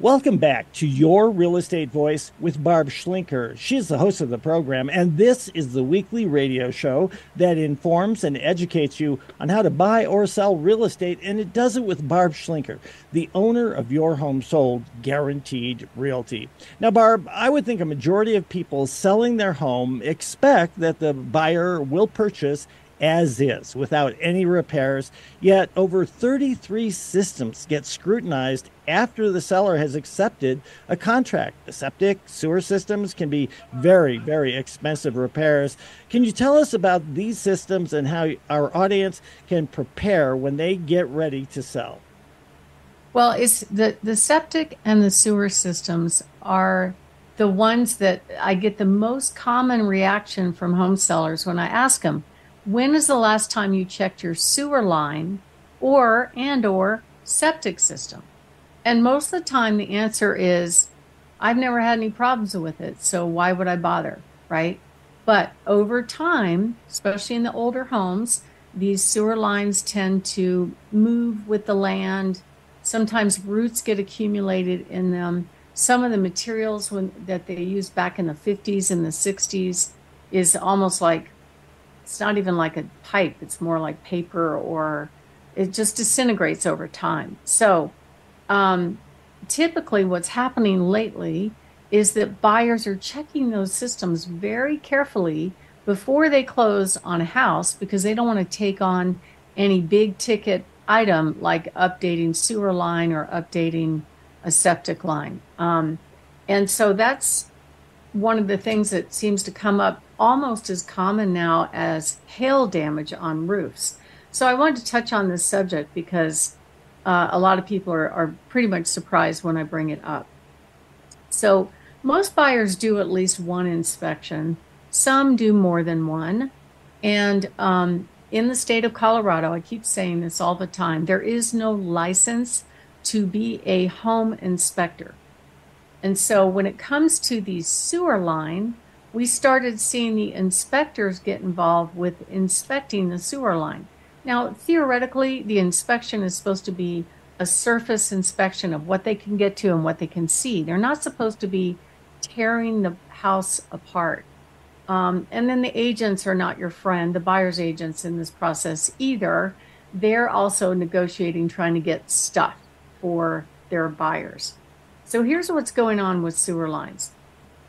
Welcome back to Your Real Estate Voice with Barb Schlinker. She's the host of the program, and this is the weekly radio show that informs and educates you on how to buy or sell real estate, and it does it with Barb Schlinker, the owner of Your Home Sold Guaranteed Realty. Now, Barb, I would think a majority of people selling their home expect that the buyer will purchase as is without any repairs. Yet over 33 systems get scrutinized after the seller has accepted a contract. The septic, sewer systems can be very, very expensive repairs. Can you tell us about these systems and how our audience can prepare when they get ready to sell? Well, it's the, the septic and the sewer systems are the ones that I get the most common reaction from home sellers when I ask them, when is the last time you checked your sewer line or and or septic system? And most of the time the answer is I've never had any problems with it, so why would I bother, right? But over time, especially in the older homes, these sewer lines tend to move with the land. Sometimes roots get accumulated in them. Some of the materials when, that they used back in the 50s and the 60s is almost like it's not even like a pipe, it's more like paper or it just disintegrates over time. So, um, typically, what's happening lately is that buyers are checking those systems very carefully before they close on a house because they don't want to take on any big ticket item like updating sewer line or updating a septic line. Um, and so that's one of the things that seems to come up almost as common now as hail damage on roofs. So I wanted to touch on this subject because uh, a lot of people are, are pretty much surprised when I bring it up. So most buyers do at least one inspection. Some do more than one. And um, in the state of Colorado, I keep saying this all the time, there is no license to be a home inspector. And so when it comes to the sewer line, we started seeing the inspectors get involved with inspecting the sewer line. Now, theoretically, the inspection is supposed to be a surface inspection of what they can get to and what they can see. They're not supposed to be tearing the house apart. Um, and then the agents are not your friend, the buyer's agents in this process either. They're also negotiating, trying to get stuff for their buyers. So here's what's going on with sewer lines.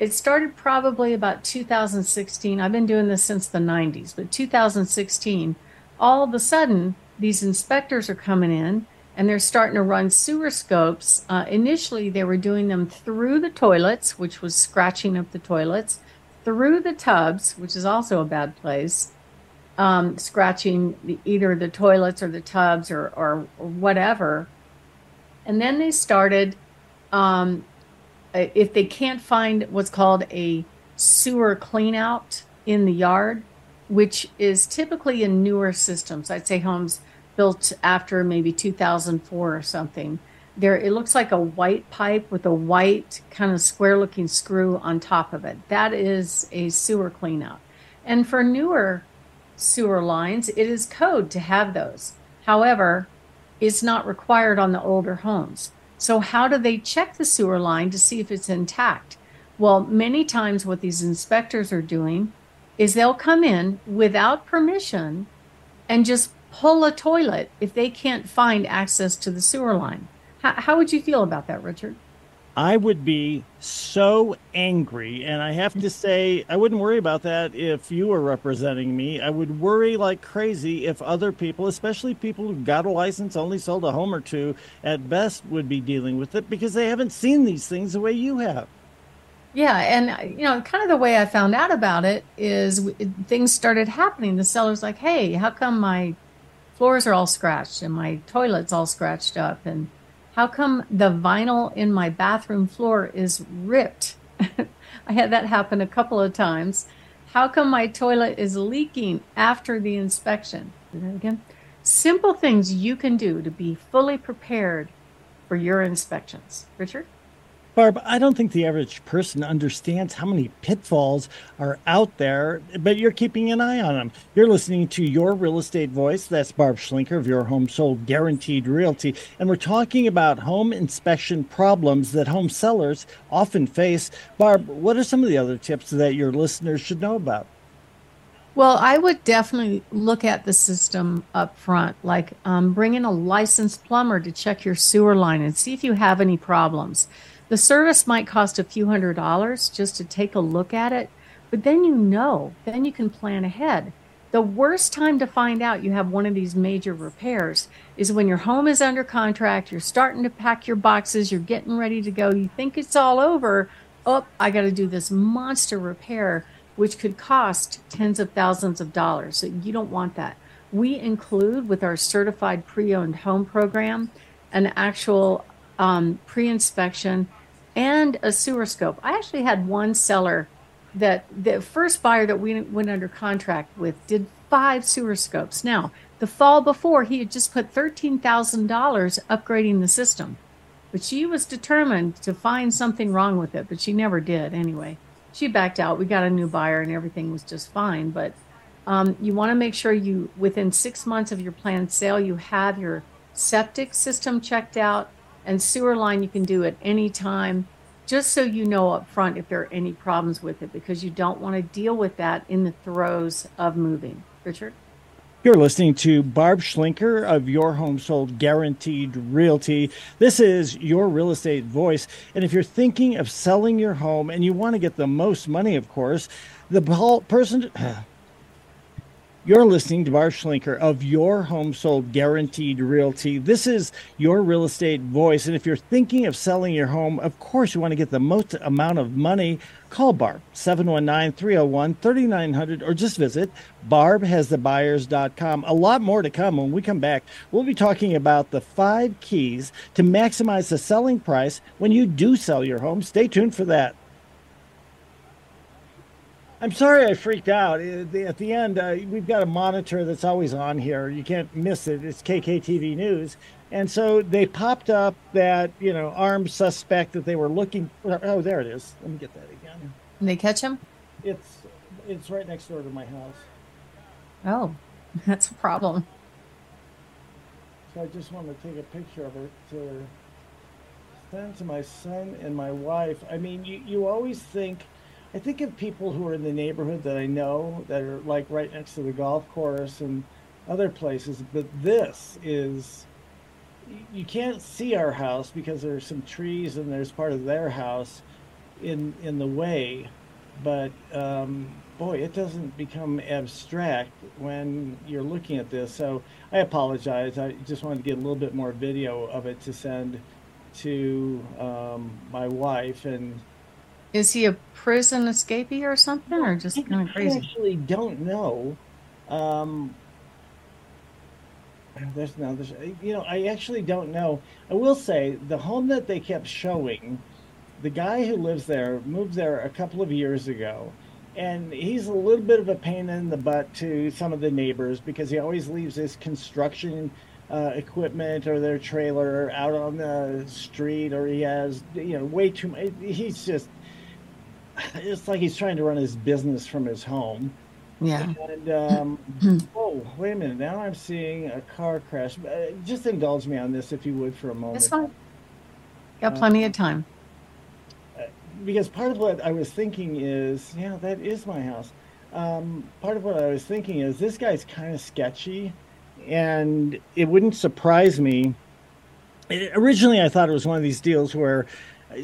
It started probably about 2016. I've been doing this since the 90s, but 2016, all of a sudden, these inspectors are coming in and they're starting to run sewer scopes. Uh, initially, they were doing them through the toilets, which was scratching up the toilets, through the tubs, which is also a bad place, um, scratching the, either the toilets or the tubs or, or, or whatever. And then they started um, if they can't find what's called a sewer cleanout in the yard, which is typically in newer systems, I'd say homes built after maybe 2004 or something. There, it looks like a white pipe with a white kind of square-looking screw on top of it. That is a sewer cleanout. And for newer sewer lines, it is code to have those. However, it's not required on the older homes. So, how do they check the sewer line to see if it's intact? Well, many times what these inspectors are doing is they'll come in without permission and just pull a toilet if they can't find access to the sewer line. How, how would you feel about that, Richard? I would be so angry. And I have to say, I wouldn't worry about that if you were representing me. I would worry like crazy if other people, especially people who got a license, only sold a home or two, at best would be dealing with it because they haven't seen these things the way you have. Yeah, and you know, kind of the way I found out about it is things started happening. The seller's like, "Hey, how come my floors are all scratched and my toilet's all scratched up?" And how come the vinyl in my bathroom floor is ripped? I had that happen a couple of times. How come my toilet is leaking after the inspection? Again. Simple things you can do to be fully prepared for your inspections. Richard? Barb, I don't think the average person understands how many pitfalls are out there, but you're keeping an eye on them. You're listening to Your Real Estate Voice. That's Barb Schlinker of Your Home Sold Guaranteed Realty. And we're talking about home inspection problems that home sellers often face. Barb, what are some of the other tips that your listeners should know about? Well, I would definitely look at the system up front, like um, bring in a licensed plumber to check your sewer line and see if you have any problems. The service might cost a few hundred dollars just to take a look at it, but then you know, then you can plan ahead. The worst time to find out you have one of these major repairs is when your home is under contract, you're starting to pack your boxes, you're getting ready to go, you think it's all over. Oh, I got to do this monster repair, which could cost tens of thousands of dollars. So you don't want that. We include with our certified pre owned home program an actual um, pre inspection and a sewer scope. I actually had one seller that the first buyer that we went under contract with did five sewer scopes. Now, the fall before, he had just put $13,000 upgrading the system. But she was determined to find something wrong with it, but she never did anyway. She backed out. We got a new buyer and everything was just fine. But um, you want to make sure you, within six months of your planned sale, you have your septic system checked out, and sewer line you can do at any time just so you know up front if there are any problems with it because you don't want to deal with that in the throes of moving richard you're listening to Barb Schlinker of Your Home Sold Guaranteed Realty. This is your real estate voice. And if you're thinking of selling your home and you want to get the most money, of course, the person you're listening to Barb Schlinker of Your Home Sold Guaranteed Realty. This is your real estate voice. And if you're thinking of selling your home, of course, you want to get the most amount of money. Call Barb 719 301 3900 or just visit barbhasthebuyers.com. A lot more to come when we come back. We'll be talking about the five keys to maximize the selling price when you do sell your home. Stay tuned for that. I'm sorry I freaked out. At the end, uh, we've got a monitor that's always on here. You can't miss it. It's KKTV News. And so they popped up that, you know, armed suspect that they were looking for. Oh, there it is. Let me get that again. And they catch him? It's it's right next door to my house. Oh, that's a problem. So I just want to take a picture of it to send to my son and my wife. I mean, you, you always think – I think of people who are in the neighborhood that I know that are like right next to the golf course and other places, but this is you can't see our house because there's some trees and there's part of their house in in the way. But um, boy it doesn't become abstract when you're looking at this. So i apologize. I just wanted to get a little bit more video of it to send to um, my wife and is he a prison escapee or something, or just kind of crazy? I actually don't know. Um, there's no, there's, you know, I actually don't know. I will say the home that they kept showing, the guy who lives there moved there a couple of years ago, and he's a little bit of a pain in the butt to some of the neighbors because he always leaves his construction uh, equipment or their trailer out on the street, or he has, you know, way too much. He's just it's like he's trying to run his business from his home. Yeah. And um, oh, wait a minute! Now I'm seeing a car crash. Uh, just indulge me on this, if you would, for a moment. That's fine. Got plenty uh, of time. Uh, because part of what I was thinking is, yeah, that is my house. Um, part of what I was thinking is this guy's kind of sketchy, and it wouldn't surprise me. It, originally, I thought it was one of these deals where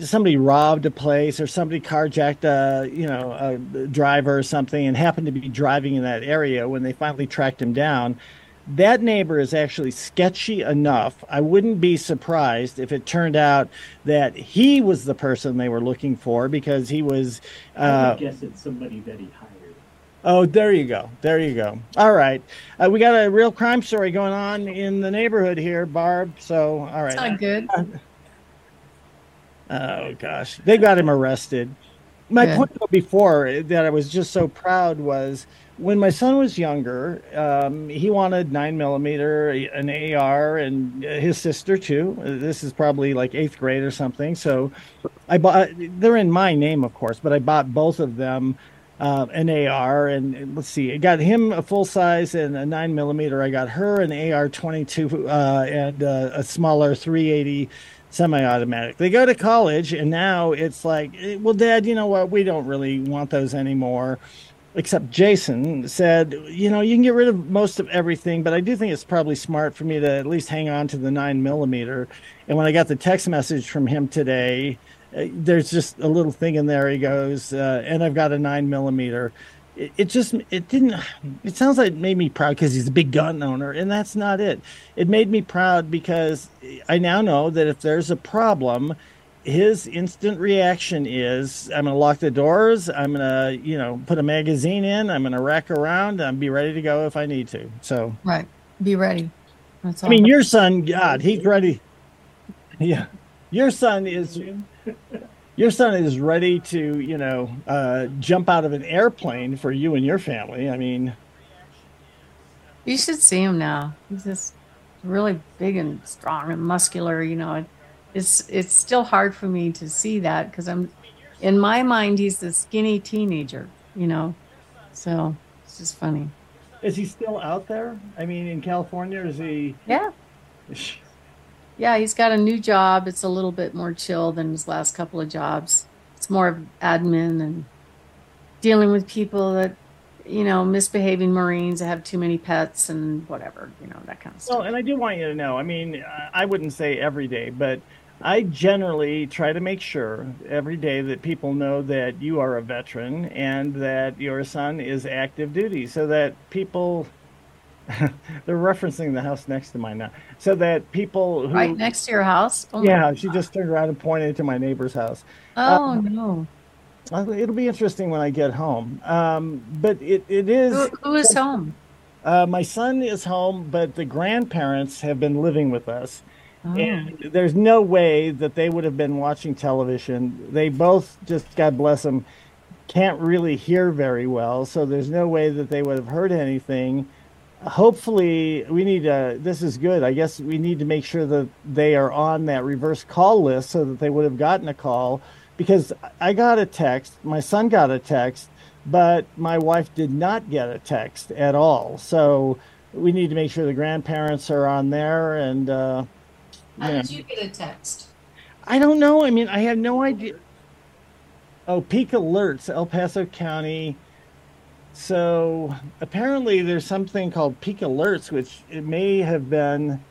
somebody robbed a place or somebody carjacked a you know a driver or something and happened to be driving in that area when they finally tracked him down that neighbor is actually sketchy enough i wouldn't be surprised if it turned out that he was the person they were looking for because he was uh, i guess it's somebody that he hired Oh, there you go. There you go. All right. Uh, we got a real crime story going on in the neighborhood here, Barb. So, all right. It's not good. Oh gosh, they got him arrested. My Good. point before that I was just so proud was when my son was younger, um, he wanted nine millimeter, an AR, and his sister too. This is probably like eighth grade or something. So I bought. They're in my name, of course, but I bought both of them uh, an AR, and let's see, I got him a full size and a nine millimeter. I got her an AR twenty two uh, and uh, a smaller three eighty semi-automatic. They go to college, and now it's like, eh, well, Dad, you know what? We don't really want those anymore except Jason said, you know, you can get rid of most of everything, but I do think it's probably smart for me to at least hang on to the nine millimeter. And when I got the text message from him today, uh, there's just a little thing in there. He goes, uh, and I've got a nine millimeter. It, it just, it didn't, it sounds like it made me proud because he's a big gun owner, and that's not it. It made me proud because I now know that if there's a problem, his instant reaction is I'm going to lock the doors. I'm going to, you know, put a magazine in. I'm going to rack around and be ready to go if I need to. So, right. Be ready. That's all. I mean, your son, God, he's ready. Yeah. Your son is, your son is ready to, you know, uh, jump out of an airplane for you and your family. I mean, you should see him now. He's just really big and strong and muscular, you know it's it's still hard for me to see that because I'm in my mind he's the skinny teenager, you know. So it's just funny. Is he still out there? I mean, in California, is he? Yeah. yeah, he's got a new job. It's a little bit more chill than his last couple of jobs. It's more of admin and dealing with people that you know, misbehaving Marines that have too many pets and whatever, you know, that kind of stuff. Well, and I do want you to know, I mean, I wouldn't say every day, but I generally try to make sure every day that people know that you are a veteran and that your son is active duty so that people they're referencing the house next to mine now so that people who, right next to your house oh yeah she just turned around and pointed to my neighbor's house oh um, no it'll be interesting when i get home um, but it, it is who, who is home uh, my son is home but the grandparents have been living with us Oh. And there's no way that they would have been watching television. They both just, God bless them, can't really hear very well. So there's no way that they would have heard anything. Hopefully, we need to. This is good. I guess we need to make sure that they are on that reverse call list so that they would have gotten a call. Because I got a text, my son got a text, but my wife did not get a text at all. So we need to make sure the grandparents are on there and uh, how yeah. did you get a text? I don't know. I mean, I have no idea. Oh, Peak Alerts, El Paso County. So apparently, there's something called Peak Alerts, which it may have been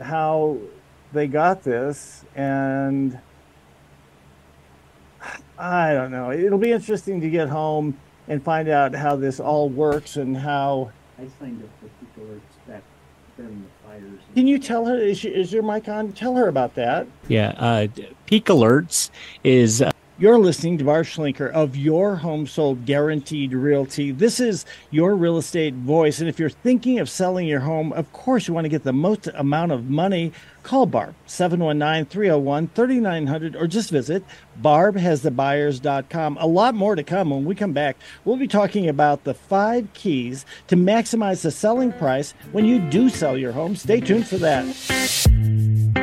how they got this, and I don't know. It'll be interesting to get home and find out how this all works and how. I signed up for Peak Alerts back during the fires. Can you tell her? Is, she, is your mic on? Tell her about that. Yeah, uh, Peak Alerts is. Uh, you're listening to Barb Schlinker of Your Home Sold Guaranteed Realty. This is your real estate voice. And if you're thinking of selling your home, of course, you want to get the most amount of money. Call Barb 719 301 3900 or just visit barbhasthebuyers.com. A lot more to come when we come back. We'll be talking about the five keys to maximize the selling price when you do sell your home. Stay tuned for that.